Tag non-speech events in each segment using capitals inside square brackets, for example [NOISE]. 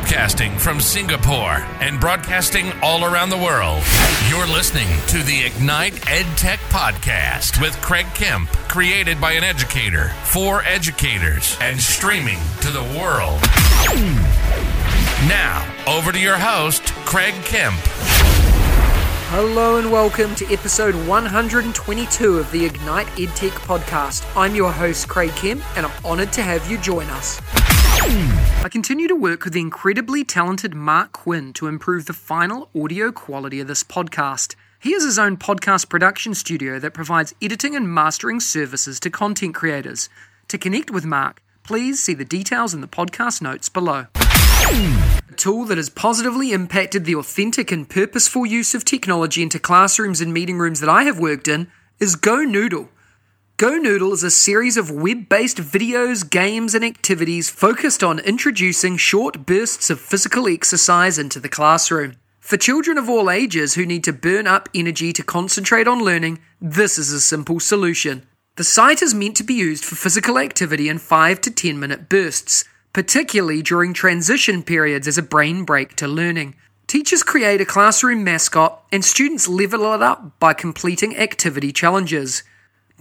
Podcasting from Singapore and broadcasting all around the world. You're listening to the Ignite EdTech Podcast with Craig Kemp, created by an educator for educators and streaming to the world. Now, over to your host, Craig Kemp. Hello and welcome to episode 122 of the Ignite EdTech podcast. I'm your host, Craig Kemp, and I'm honored to have you join us. I continue to work with the incredibly talented Mark Quinn to improve the final audio quality of this podcast. He has his own podcast production studio that provides editing and mastering services to content creators. To connect with Mark, please see the details in the podcast notes below. A tool that has positively impacted the authentic and purposeful use of technology into classrooms and meeting rooms that I have worked in is GoNoodle. GoNoodle is a series of web based videos, games, and activities focused on introducing short bursts of physical exercise into the classroom. For children of all ages who need to burn up energy to concentrate on learning, this is a simple solution. The site is meant to be used for physical activity in 5 to 10 minute bursts particularly during transition periods as a brain break to learning. Teachers create a classroom mascot and students level it up by completing activity challenges.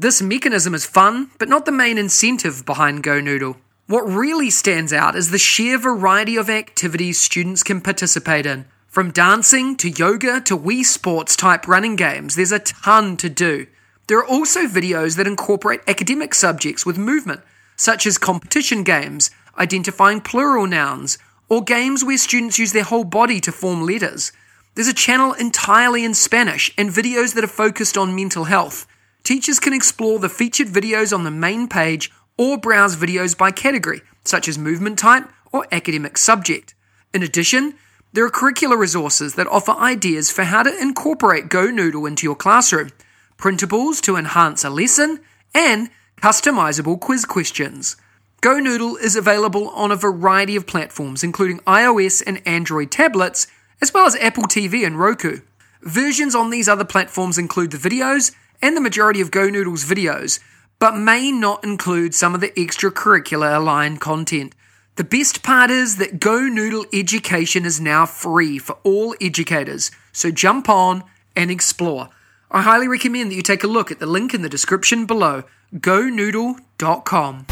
This mechanism is fun, but not the main incentive behind Go Noodle. What really stands out is the sheer variety of activities students can participate in. From dancing to yoga to Wii Sports type running games, there's a ton to do. There are also videos that incorporate academic subjects with movement, such as competition games, identifying plural nouns, or games where students use their whole body to form letters. There's a channel entirely in Spanish and videos that are focused on mental health. Teachers can explore the featured videos on the main page or browse videos by category, such as movement type or academic subject. In addition, there are curricular resources that offer ideas for how to incorporate Go Noodle into your classroom, printables to enhance a lesson, and customizable quiz questions. Go Noodle is available on a variety of platforms, including iOS and Android tablets, as well as Apple TV and Roku. Versions on these other platforms include the videos and the majority of Go Noodles videos, but may not include some of the extracurricular aligned content. The best part is that Go Noodle education is now free for all educators, so jump on and explore. I highly recommend that you take a look at the link in the description below gonoodle.com.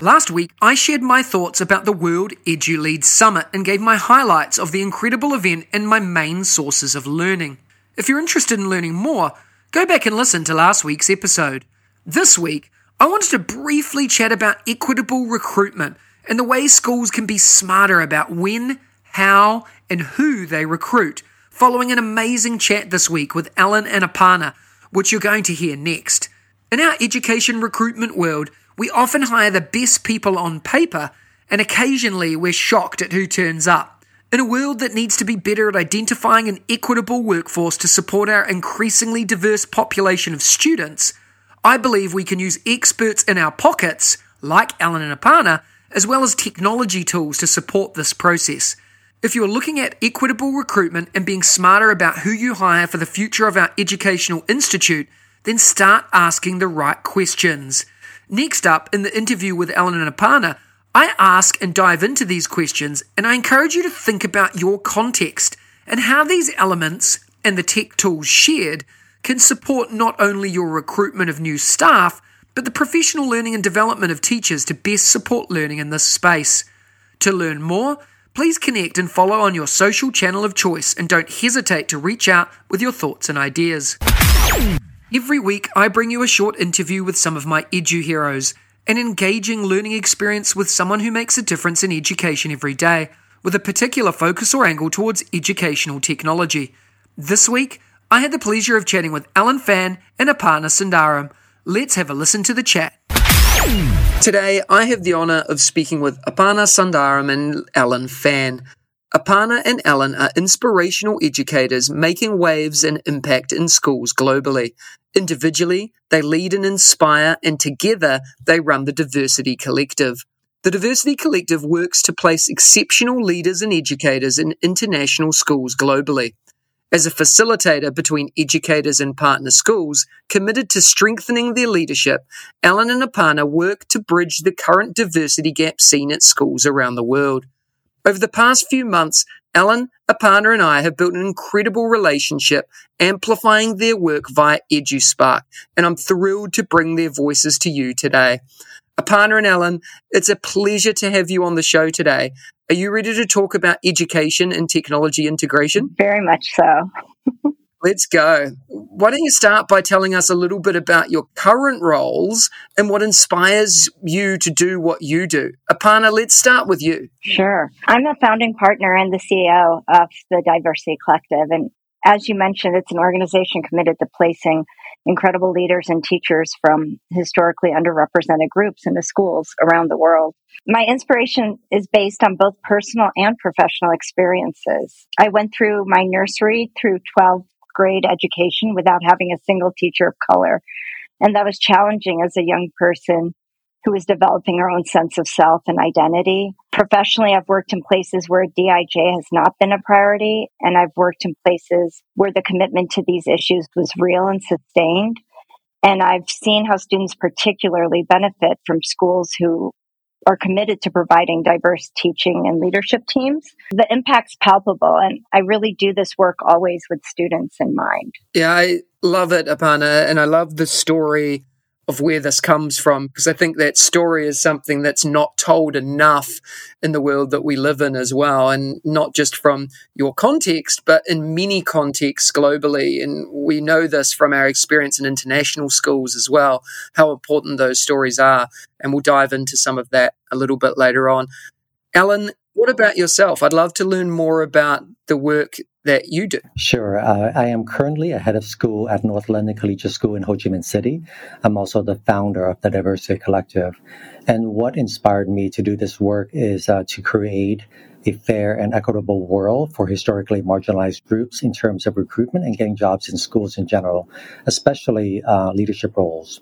Last week, I shared my thoughts about the World EduLead Summit and gave my highlights of the incredible event and my main sources of learning. If you're interested in learning more, go back and listen to last week's episode. This week, I wanted to briefly chat about equitable recruitment and the way schools can be smarter about when, how, and who they recruit, following an amazing chat this week with Alan and Aparna, which you're going to hear next. In our education recruitment world, we often hire the best people on paper, and occasionally we're shocked at who turns up. In a world that needs to be better at identifying an equitable workforce to support our increasingly diverse population of students, I believe we can use experts in our pockets, like Alan and Aparna, as well as technology tools to support this process. If you are looking at equitable recruitment and being smarter about who you hire for the future of our educational institute, then start asking the right questions. Next up, in the interview with Alan and Aparna, I ask and dive into these questions, and I encourage you to think about your context and how these elements and the tech tools shared can support not only your recruitment of new staff, but the professional learning and development of teachers to best support learning in this space. To learn more, please connect and follow on your social channel of choice and don't hesitate to reach out with your thoughts and ideas. Every week, I bring you a short interview with some of my edu heroes, an engaging learning experience with someone who makes a difference in education every day, with a particular focus or angle towards educational technology. This week, I had the pleasure of chatting with Alan Phan and Aparna Sundaram. Let's have a listen to the chat. Today, I have the honour of speaking with Aparna Sundaram and Alan Phan. Aparna and Alan are inspirational educators making waves and impact in schools globally. Individually, they lead and inspire, and together, they run the Diversity Collective. The Diversity Collective works to place exceptional leaders and educators in international schools globally. As a facilitator between educators and partner schools committed to strengthening their leadership, Alan and Aparna work to bridge the current diversity gap seen at schools around the world. Over the past few months, Alan, Aparna, and I have built an incredible relationship, amplifying their work via EduSpark, and I'm thrilled to bring their voices to you today. Aparna and Alan, it's a pleasure to have you on the show today. Are you ready to talk about education and technology integration? Very much so. [LAUGHS] Let's go. Why don't you start by telling us a little bit about your current roles and what inspires you to do what you do? Aparna, let's start with you. Sure. I'm the founding partner and the CEO of the Diversity Collective. And as you mentioned, it's an organization committed to placing incredible leaders and teachers from historically underrepresented groups into schools around the world. My inspiration is based on both personal and professional experiences. I went through my nursery through 12th grade education without having a single teacher of color. And that was challenging as a young person who was developing her own sense of self and identity. Professionally, I've worked in places where DIJ has not been a priority, and I've worked in places where the commitment to these issues was real and sustained. And I've seen how students particularly benefit from schools who are committed to providing diverse teaching and leadership teams. The impact's palpable, and I really do this work always with students in mind. Yeah, I love it, Aparna. and I love the story of where this comes from because I think that story is something that's not told enough in the world that we live in as well, and not just from your context, but in many contexts globally. And we know this from our experience in international schools as well, how important those stories are. And we'll dive into some of that a little bit later on. Alan, what about yourself? I'd love to learn more about the work that you do. Sure. Uh, I am currently a head of school at North London Collegiate School in Ho Chi Minh City. I'm also the founder of the Diversity Collective. And what inspired me to do this work is uh, to create a fair and equitable world for historically marginalized groups in terms of recruitment and getting jobs in schools in general, especially uh, leadership roles.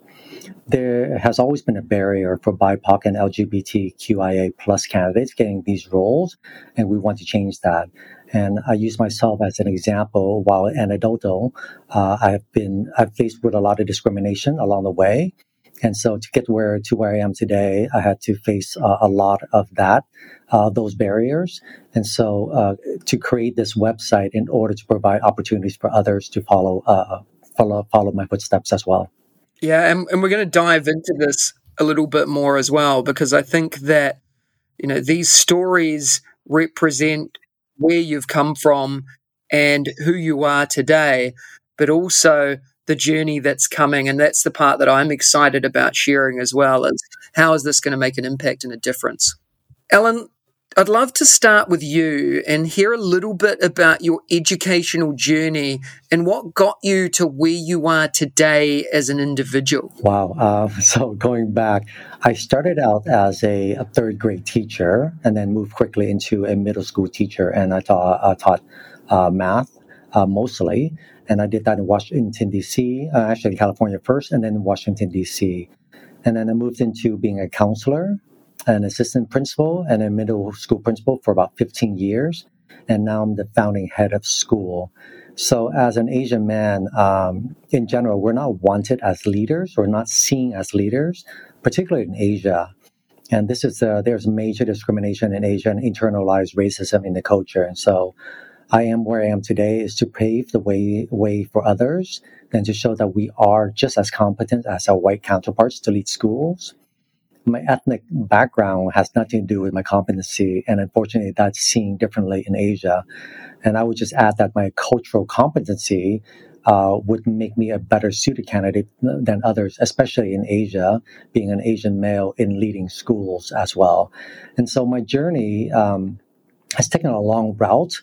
There has always been a barrier for BIPOC and LGBTQIA plus candidates getting these roles, and we want to change that. And I use myself as an example. While anecdotal, uh, I've been I've faced with a lot of discrimination along the way, and so to get where to where I am today, I had to face uh, a lot of that, uh, those barriers. And so uh, to create this website in order to provide opportunities for others to follow uh, follow follow my footsteps as well. Yeah, and, and we're going to dive into this a little bit more as well because I think that you know these stories represent where you've come from and who you are today, but also the journey that's coming. And that's the part that I'm excited about sharing as well is how is this going to make an impact and a difference? Alan I'd love to start with you and hear a little bit about your educational journey and what got you to where you are today as an individual. Wow. Uh, [LAUGHS] so, going back, I started out as a, a, third grade teacher and then moved quickly into a middle school teacher. And I taught, uh, taught uh, math uh, mostly. And I did that in Washington, D.C., uh, actually California first, and then in Washington, D.C. And then I moved into being a counselor an assistant principal and a middle school principal for about 15 years. And now I'm the founding head of school. So, as an Asian man, um, in general, we're not wanted as leaders We're not seen as leaders, particularly in Asia. And this is uh, there's major discrimination in Asia and internalized racism in the culture. And so, I am where I am today is to pave the way way for others and to show that we are just as competent as our white counterparts to lead schools my ethnic background has nothing to do with my competency. And unfortunately, that's seen differently in Asia. And I would just add that my cultural competency uh, would make me a better suited candidate than others, especially in Asia, being an Asian male in leading schools as well. And so my journey um, has taken a long route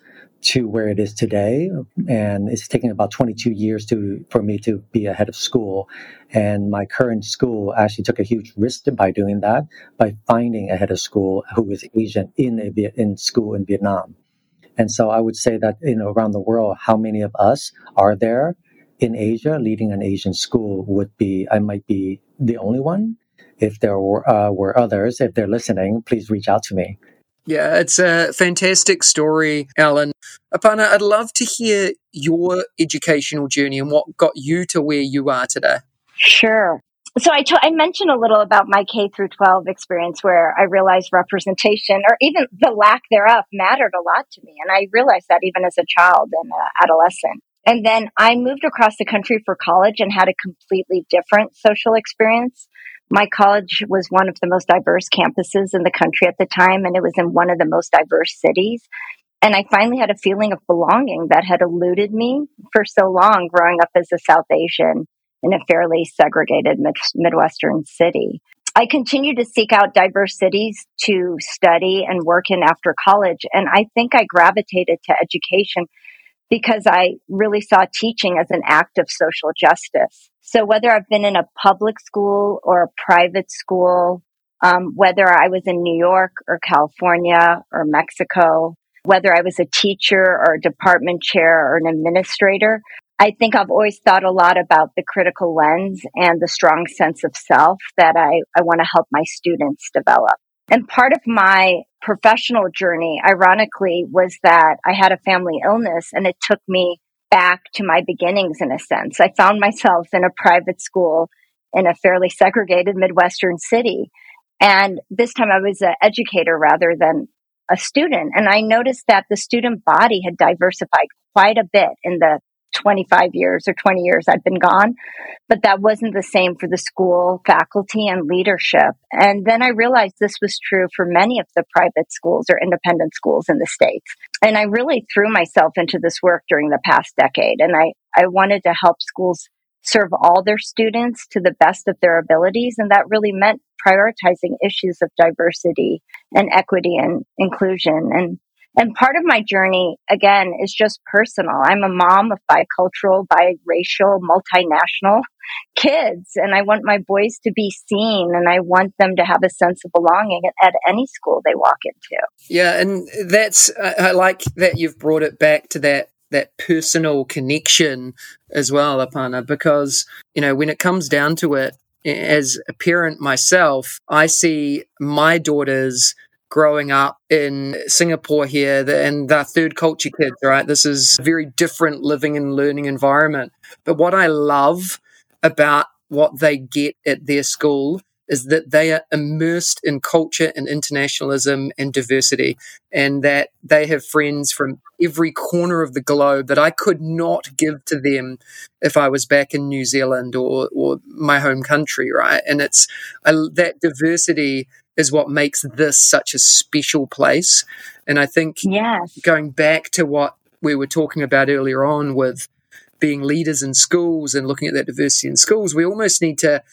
to where it is today. And it's taken about 22 years to for me to be a head of school. And my current school actually took a huge risk by doing that, by finding a head of school who is Asian in a, in school in Vietnam. And so I would say that you know around the world, how many of us are there in Asia leading an Asian school would be I might be the only one. If there were, uh, were others, if they're listening, please reach out to me. Yeah, it's a fantastic story, Alan. Aparna, I'd love to hear your educational journey and what got you to where you are today. Sure. so I, t- I mentioned a little about my K through 12 experience where I realized representation or even the lack thereof mattered a lot to me. And I realized that even as a child and adolescent. And then I moved across the country for college and had a completely different social experience. My college was one of the most diverse campuses in the country at the time, and it was in one of the most diverse cities. And I finally had a feeling of belonging that had eluded me for so long growing up as a South Asian in a fairly segregated mid- Midwestern city. I continued to seek out diverse cities to study and work in after college. And I think I gravitated to education because I really saw teaching as an act of social justice. So whether I've been in a public school or a private school, um, whether I was in New York or California or Mexico, whether I was a teacher or a department chair or an administrator, I think I've always thought a lot about the critical lens and the strong sense of self that I, I want to help my students develop. And part of my professional journey, ironically, was that I had a family illness and it took me back to my beginnings in a sense. I found myself in a private school in a fairly segregated Midwestern city. And this time I was an educator rather than a student. And I noticed that the student body had diversified quite a bit in the 25 years or 20 years I'd been gone. But that wasn't the same for the school faculty and leadership. And then I realized this was true for many of the private schools or independent schools in the States. And I really threw myself into this work during the past decade. And I, I wanted to help schools serve all their students to the best of their abilities. And that really meant prioritizing issues of diversity and equity and inclusion. And and part of my journey, again, is just personal. I'm a mom of bicultural, biracial, multinational kids, and I want my boys to be seen and I want them to have a sense of belonging at, any school they walk into. Yeah, and that's, I like that you've brought it back to that that personal connection as well, Aparna, because, you know, when it comes down to it, as a parent myself, I see my daughters growing up in Singapore here and they're third culture kids, right? This is a very different living and learning environment. But what I love about what they get at their school is that they are immersed in culture and internationalism and diversity, and that they have friends from every corner of the globe that I could not give to them if I was back in New Zealand or, or my home country, right? And it's I, that diversity is what makes this such a special place. And I think yes. going back to what we were talking about earlier on with being leaders in schools and looking at that diversity in schools, we almost need to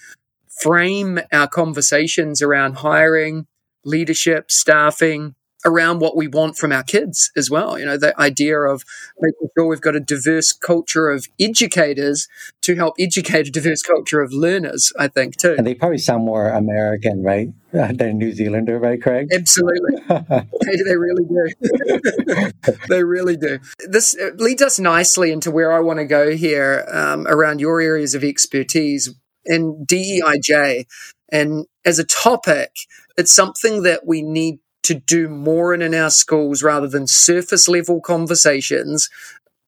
frame our conversations around hiring, leadership, staffing, around what we want from our kids as well. You know, the idea of making sure we've got a diverse culture of educators to help educate a diverse culture of learners, I think, too. And they probably sound more American, right? [LAUGHS] Than New Zealander, right, Craig? Absolutely. [LAUGHS] they, they really do. [LAUGHS] they really do. This leads us nicely into where I want to go here um, around your areas of expertise in DEIJ. And as a topic, it's something that we need to do more in, in our schools rather than surface level conversations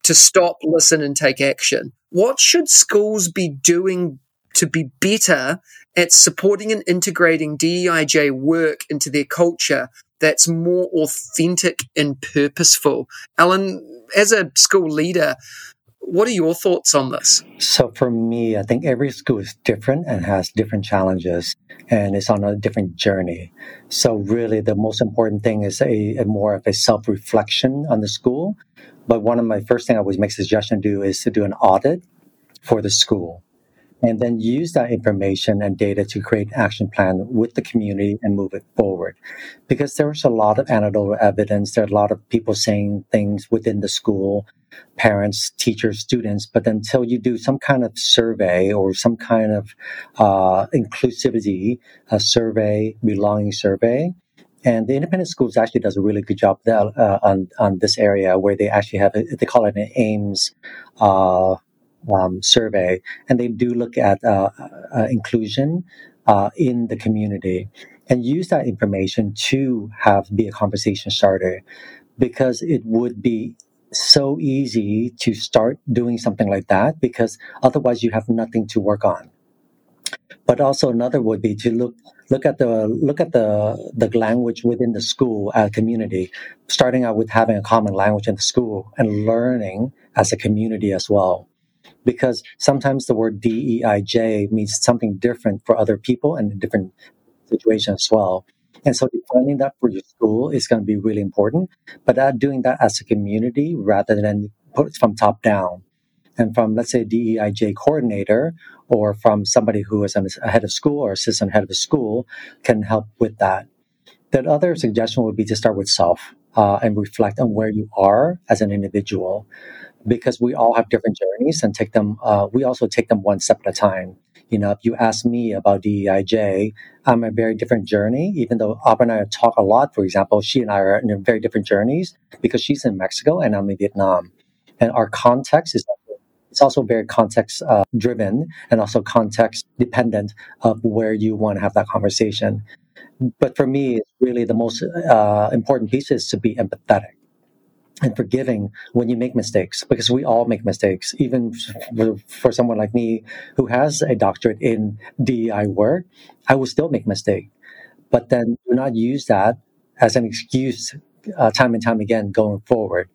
to stop, listen, and take action. What should schools be doing to be better at supporting and integrating DEIJ work into their culture that's more authentic and purposeful? Alan, as a school leader, what are your thoughts on this? So, for me, I think every school is different and has different challenges and it's on a different journey. So, really, the most important thing is a, a more of a self reflection on the school. But one of my first thing I always make suggestion to do is to do an audit for the school and then use that information and data to create an action plan with the community and move it forward. Because there's a lot of anecdotal evidence, there are a lot of people saying things within the school, parents, teachers, students, but until you do some kind of survey or some kind of uh, inclusivity a survey, belonging survey, and the independent schools actually does a really good job uh, on on this area where they actually have a, they call it an AIMS uh, um, survey, and they do look at uh, uh, inclusion uh, in the community and use that information to have be a conversation starter because it would be so easy to start doing something like that because otherwise you have nothing to work on. But also another would be to look look at the look at the the language within the school a community, starting out with having a common language in the school and learning as a community as well. Because sometimes the word DEIJ means something different for other people and in different situations as well. And so defining that for your school is going to be really important, but uh, doing that as a community rather than put it from top down. And from, let's say, DEIJ coordinator or from somebody who is a head of school or assistant head of a school can help with that. The other suggestion would be to start with self uh, and reflect on where you are as an individual because we all have different journeys and take them, uh, we also take them one step at a time. You know, if you ask me about DEIJ, I'm a very different journey. Even though Aubrey and I talk a lot, for example, she and I are in very different journeys because she's in Mexico and I'm in Vietnam. And our context is it's also very context uh, driven and also context dependent of where you want to have that conversation. But for me, it's really the most uh, important piece is to be empathetic and forgiving when you make mistakes because we all make mistakes. Even for, someone like me who has a doctorate in DEI work I will still make mistake. But then do not use that as an excuse uh, time and time again going forward.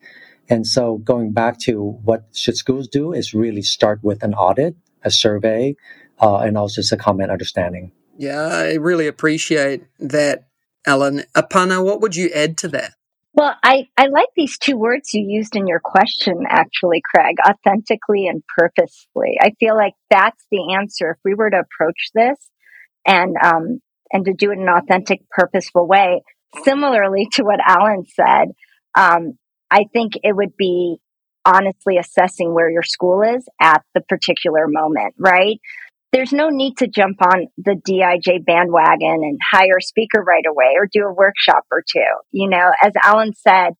And so going back to what should schools do is really start with an audit a survey uh, and also just a common understanding. Yeah I really appreciate that Alan Aparna what would you add to that well, I, I like these two words you used in your question, actually, Craig authentically and purposefully. I feel like that's the answer. If we were to approach this and, um, and to do it in an authentic, purposeful way, similarly to what Alan said, um, I think it would be honestly assessing where your school is at the particular moment, right? There's no need to jump on the DEIJ bandwagon and hire a speaker right away or do a workshop or two. You know, as Alan said,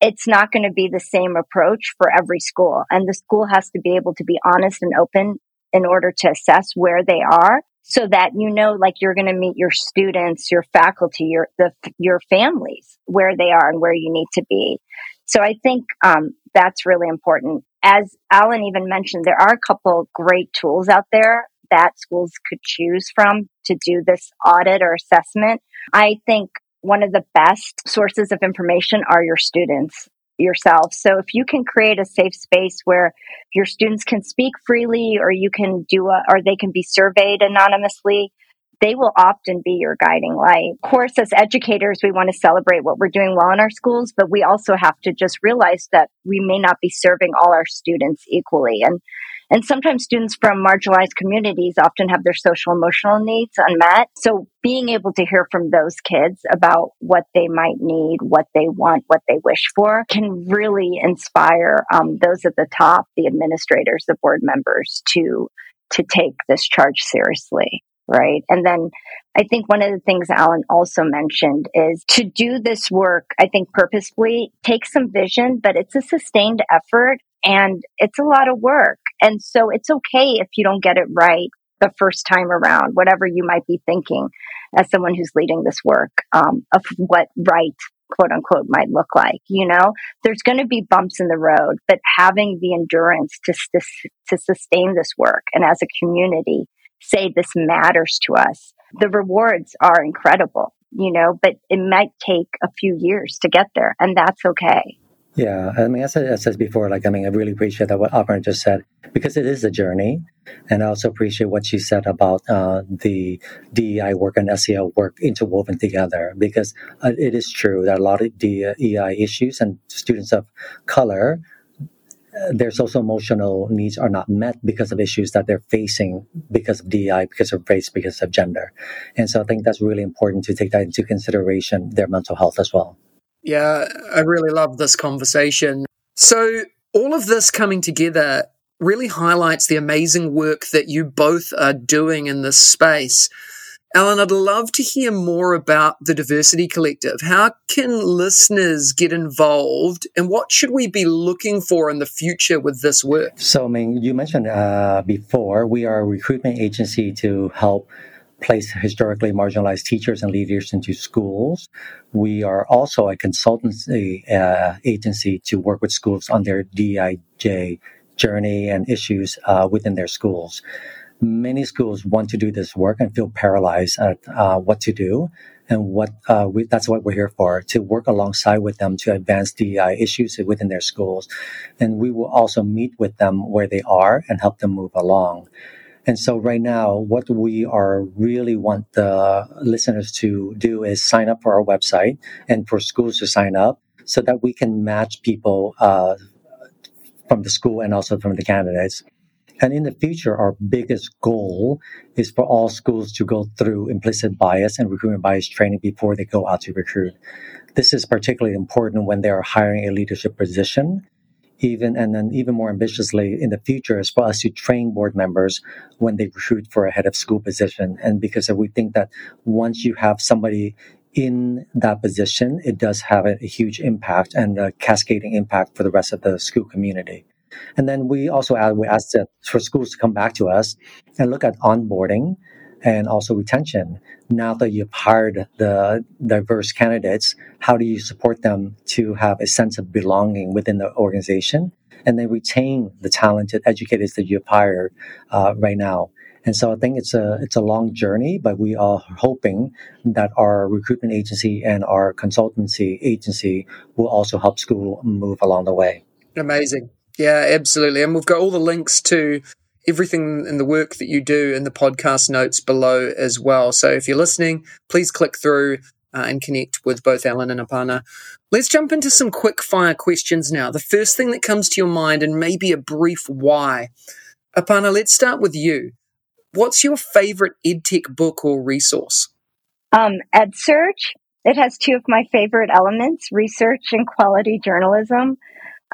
it's not going to be the same approach for every school. And the school has to be able to be honest and open in order to assess where they are so that you know like you're going to meet your students, your faculty, your the your families where they are and where you need to be. So I think um, that's really important. As Alan even mentioned, there are a couple great tools out there that schools could choose from to do this audit or assessment. I think one of the best sources of information are your students yourself. So if you can create a safe space where your students can speak freely or you can do a, or they can be surveyed anonymously, they will often be your guiding light. Of course, as educators, we want to celebrate what we're doing well in our schools, but we also have to just realize that we may not be serving all our students equally. And and sometimes students from marginalized communities often have their social emotional needs unmet. So being able to hear from those kids about what they might need, what they want, what they wish for can really inspire um, those at the top, the administrators, the board members to to take this charge seriously right? And then I think one of the things Alan also mentioned is to do this work, I think purposefully take some vision, but it's a sustained effort and it's a lot of work. And so it's okay if you don't get it right the first time around, whatever you might be thinking as someone who's leading this work um, of what right quote unquote might look like you know? There's going to be bumps in the road but having the endurance to, to to sustain this work and as a community say this matters to us. The rewards are incredible you know? But it might take a few years to get there and that's okay yeah, I mean, as I, said before, like, I mean, I really appreciate that what Aparna just said because it is a journey. And I also appreciate what she said about uh, the DEI work and SEL work interwoven together because uh, it is true that a lot of DEI issues and students of color, uh, their social emotional needs are not met because of issues that they're facing because of DEI, because of race, because of gender. And so I think that's really important to take that into consideration, their mental health as well. Yeah, I really love this conversation. So, all of this coming together really highlights the amazing work that you both are doing in this space. Alan, I'd love to hear more about the Diversity Collective. How can listeners get involved and what should we be looking for in the future with this work? So, I mean, you mentioned uh, before, we are a recruitment agency to help place historically marginalized teachers and leaders into schools. We are also a consultancy uh, agency to work with schools on their DIJ journey and issues uh, within their schools. many schools want to do this work and feel paralyzed at uh, what to do. And what uh, we, that's what we're here for to work alongside with them to advance uh, issues within their schools. And we will also meet with them where they are and help them move along. And so right now, what we are really want the listeners to do is sign up for our website and for schools to sign up so that we can match people uh, from the school and also from the candidates. And in the future, our biggest goal is for all schools to go through implicit bias and recruitment bias training before they go out to recruit. This is particularly important when they are hiring a leadership position even and then even more ambitiously in the future is for us to train board members when they recruit for a head of school position. And because we think that once you have somebody in that position, it does have a, a huge impact and a cascading impact for the rest of the school community. And then we also add, we ask for schools to come back to us and look at onboarding and also retention. Now that you've hired the diverse candidates, how do you support them to have a sense of belonging within the organization and then retain the talented educators that you've hired uh, right now? And so I think it's a it's a long journey, but we are hoping that our recruitment agency and our consultancy agency will also help school move along the way. Amazing. Yeah, absolutely. And we've got all the links to everything in the work that you do in the podcast notes below as well. So if you're listening, please click through uh, and connect with both Alan and Aparna. Let's jump into some quick fire questions now. The first thing that comes to your mind and maybe a brief why. Aparna, let's start with you. What's your favorite EdTech book or resource? Um, EdSurge. It has two of my favorite elements, research and quality journalism.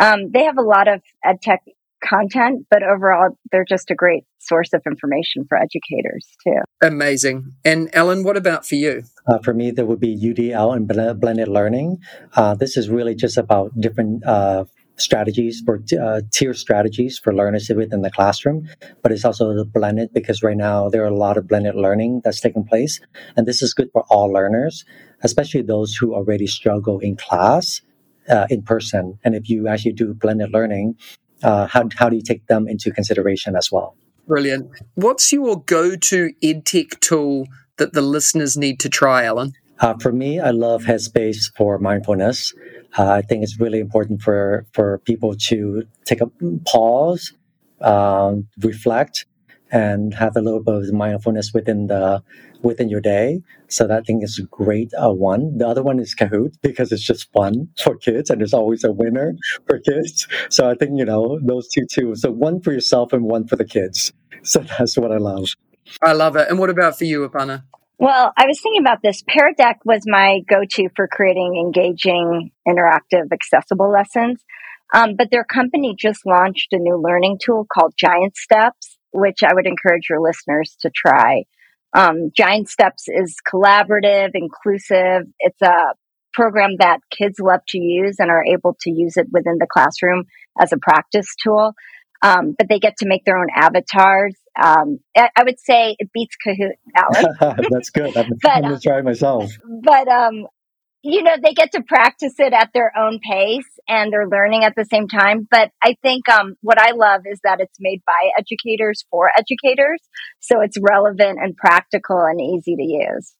Um, they have a lot of EdTech content, but overall, they're just a great source of information for educators too. Amazing. And Alan, what about for you? Uh, for me, there would be UDL and blended learning. Uh, this is really just about different uh, strategies for uh, tier strategies for learners within the classroom, but it's also blended because right now there are a lot of blended learning that's taking place. And this is good for all learners, especially those who already struggle in class. Uh, in person, and if you actually do blended learning, uh, how, how do you take them into consideration as well? Brilliant. What's your go to EdTech tool that the listeners need to try, Alan? Uh, for me, I love Headspace for mindfulness. Uh, I think it's really important for, for people to take a pause, um, reflect, and have a little bit of mindfulness within the within your day. So that thing is a great uh, one. The other one is Kahoot because it's just fun for kids and there's always a winner for kids. So I think, you know, those two too. So one for yourself and one for the kids. So [LAUGHS] that's what I love. I love it. And what about for you, Aparna? Well, I was thinking about this. Pear Deck was my go-to for creating engaging, interactive, accessible lessons. Um, but their company just launched a new learning tool called Giant Steps, which I would encourage your listeners to try. Um, Giant Steps is collaborative, inclusive. It's a program that kids love to use and are able to use it within the classroom as a practice tool. Um, but they get to make their own avatars. Um, I, would say it beats Kahoot, Alan. [LAUGHS] That's good. I'm, but, I'm going to try myself. But um, you know, they get to practice it at their own pace and they're learning at the same time. But I think um, what I love is that it's made by educators for educators. So it's relevant and practical and easy to use.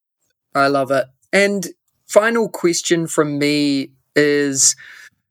I love it. And final question from me is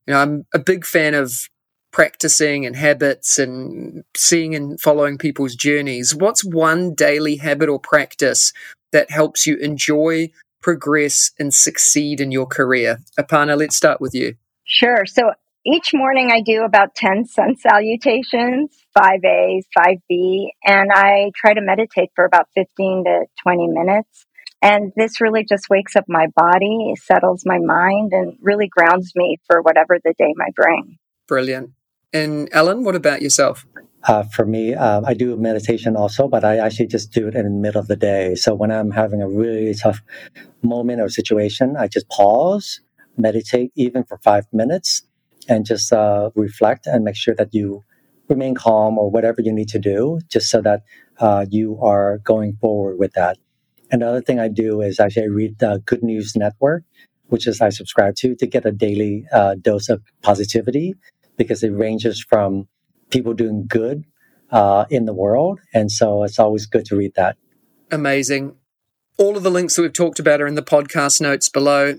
you know, I'm a big fan of practicing and habits and seeing and following people's journeys. What's one daily habit or practice that helps you enjoy progress and succeed in your career? Aparna, let's start with you. Sure. So each morning I do about 10 sun salutations, 5A, 5B, and I try to meditate for about 15 to 20 minutes. And this really just wakes up my body, settles my mind, and really grounds me for whatever the day might bring. Brilliant. And Alan, what about yourself? Uh, for me, um, I do meditation also, but I actually just do it in the middle of the day. So when I'm having a really tough moment or situation, I just pause, meditate even for five minutes, and just uh, reflect and make sure that you remain calm or whatever you need to do, just so that uh, you are going forward with that. Another thing I do is actually I read the Good News Network, which is I subscribe to to get a daily uh, dose of positivity because it ranges from people doing good uh, in the world. And so it's always good to read that. Amazing. All of the links that we've talked about are in the podcast notes below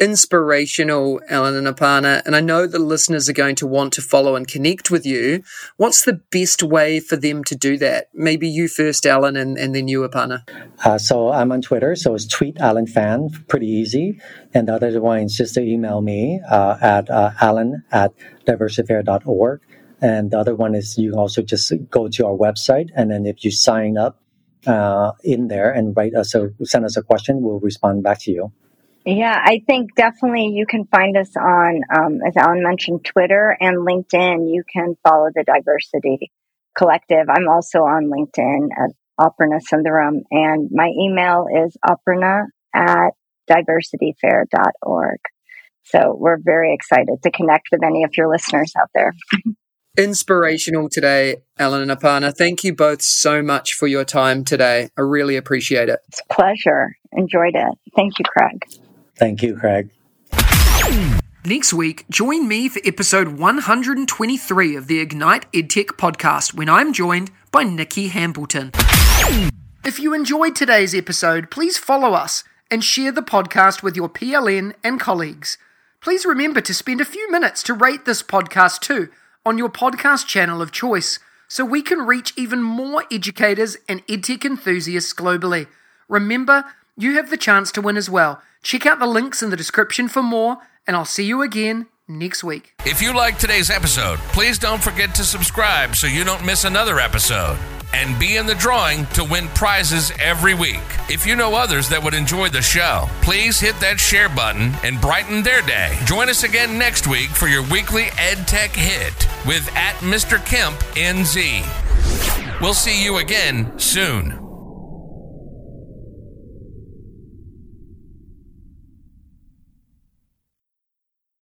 inspirational, Alan and Aparna, and I know the listeners are going to want to follow and connect with you. What's the best way for them to do that? Maybe you first, Alan, and, and then you, Aparna. Uh, so I'm on Twitter, so it's tweet Alan Phan, pretty easy. And the other one is just to email me uh, at uh, alan at diversityfair.org. And the other one is you can also just go to our website, and then if you sign up uh, in there and write us a send us a question, we'll respond back to you. Yeah, I think definitely you can find us on, um, as Alan mentioned, Twitter and LinkedIn. You can follow the Diversity Collective. I'm also on LinkedIn at Aparna Sundaram, and my email is aparna at diversityfair.org. So we're very excited to connect with any of your listeners out there. [LAUGHS] Inspirational today, Alan and Aparna. Thank you both so much for your time today. I really appreciate it. It's a pleasure. Enjoyed it. Thank you, Craig. Thank you, Craig. Next week, join me for episode 123 of the Ignite EdTech podcast when I'm joined by Nikki Hambleton. If you enjoyed today's episode, please follow us and share the podcast with your PLN and colleagues. Please remember to spend a few minutes to rate this podcast too on your podcast channel of choice so we can reach even more educators and EdTech enthusiasts globally. Remember, you have the chance to win as well. Check out the links in the description for more, and I'll see you again next week. If you like today's episode, please don't forget to subscribe so you don't miss another episode. And be in the drawing to win prizes every week. If you know others that would enjoy the show, please hit that share button and brighten their day. Join us again next week for your weekly EdTech hit with at Mr. Kemp NZ. We'll see you again soon.